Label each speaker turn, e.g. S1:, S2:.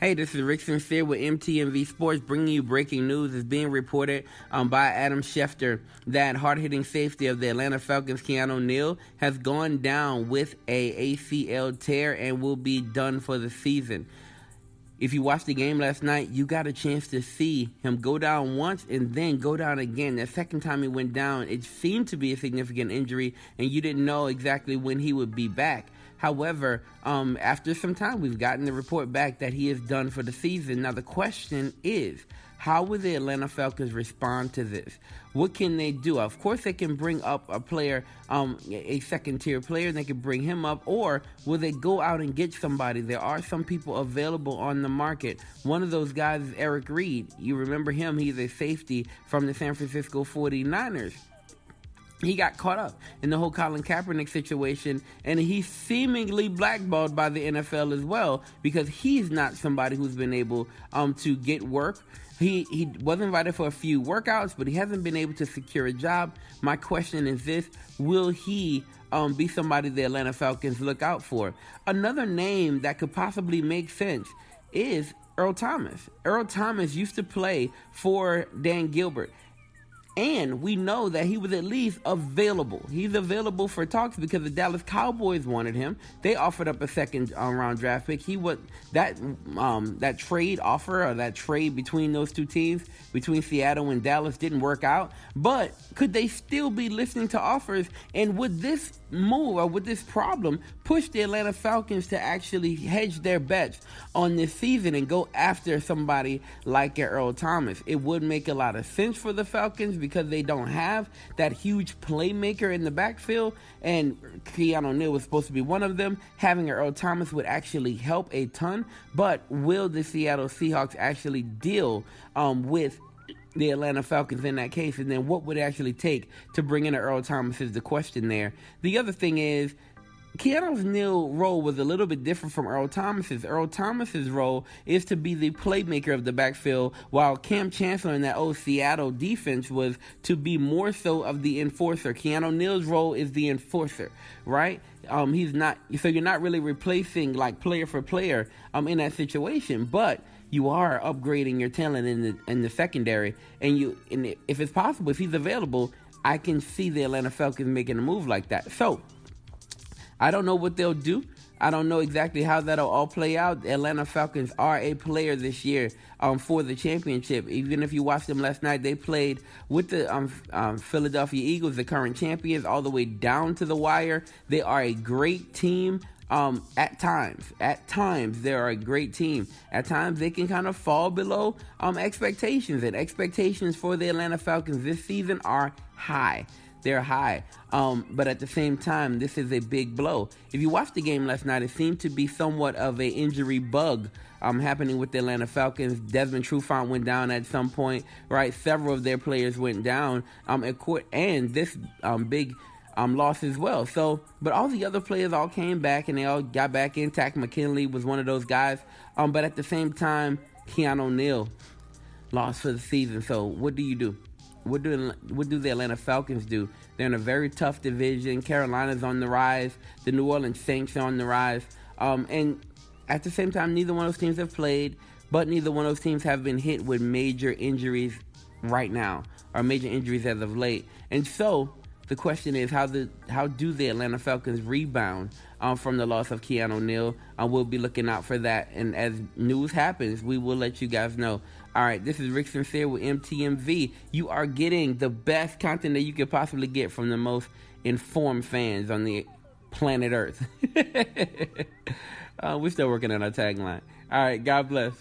S1: Hey, this is Rick Sincere with MTMV Sports bringing you breaking news. It's being reported um, by Adam Schefter that hard hitting safety of the Atlanta Falcons, Keanu Neal, has gone down with a ACL tear and will be done for the season. If you watched the game last night, you got a chance to see him go down once and then go down again. The second time he went down, it seemed to be a significant injury, and you didn't know exactly when he would be back. However, um, after some time, we've gotten the report back that he is done for the season. Now, the question is, how will the Atlanta Falcons respond to this? What can they do? Of course, they can bring up a player, um, a second tier player, and they can bring him up, or will they go out and get somebody? There are some people available on the market. One of those guys is Eric Reid. You remember him, he's a safety from the San Francisco 49ers he got caught up in the whole Colin Kaepernick situation, and he's seemingly blackballed by the NFL as well because he's not somebody who's been able um, to get work. He he was invited for a few workouts, but he hasn't been able to secure a job. My question is this: Will he um, be somebody the Atlanta Falcons look out for? Another name that could possibly make sense is Earl Thomas. Earl Thomas used to play for Dan Gilbert. And we know that he was at least available. He's available for talks because the Dallas Cowboys wanted him. They offered up a second um, round draft pick. He was that um, that trade offer or that trade between those two teams, between Seattle and Dallas, didn't work out. But could they still be listening to offers? And would this move or would this problem push the Atlanta Falcons to actually hedge their bets on this season and go after somebody like Earl Thomas? It would make a lot of sense for the Falcons because they don't have that huge playmaker in the backfield, and Keanu Neal was supposed to be one of them. Having Earl Thomas would actually help a ton, but will the Seattle Seahawks actually deal um, with the Atlanta Falcons in that case, and then what would it actually take to bring in Earl Thomas is the question there. The other thing is Keanu Neal's role was a little bit different from Earl Thomas's. Earl Thomas's role is to be the playmaker of the backfield, while Kam Chancellor in that old Seattle defense was to be more so of the enforcer. Keanu Neal's role is the enforcer, right? Um, he's not so you're not really replacing like player for player um in that situation, but you are upgrading your talent in the in the secondary, and you and if it's possible, if he's available, I can see the Atlanta Falcons making a move like that. So I don't know what they'll do. I don't know exactly how that'll all play out. The Atlanta Falcons are a player this year um, for the championship. Even if you watched them last night, they played with the um, um, Philadelphia Eagles, the current champions, all the way down to the wire. They are a great team. Um, at times, at times, they're a great team. At times, they can kind of fall below um, expectations, and expectations for the Atlanta Falcons this season are high they're high. Um, but at the same time, this is a big blow. If you watched the game last night, it seemed to be somewhat of a injury bug um, happening with the Atlanta Falcons. Desmond Trufant went down at some point, right? Several of their players went down, um, at court, and this um, big um, loss as well. So, but all the other players all came back and they all got back in. Takk McKinley was one of those guys. Um, but at the same time, Keanu Neal lost for the season. So, what do you do? What do what do the Atlanta Falcons do? They're in a very tough division. Carolina's on the rise. The New Orleans Saints are on the rise. Um, and at the same time, neither one of those teams have played, but neither one of those teams have been hit with major injuries right now or major injuries as of late. And so the question is how the how do the Atlanta Falcons rebound um, from the loss of Keanu Neal? Uh, we'll be looking out for that, and as news happens, we will let you guys know. All right, this is Rick Sincere with MTMV. You are getting the best content that you could possibly get from the most informed fans on the planet Earth. uh, we're still working on our tagline. All right, God bless.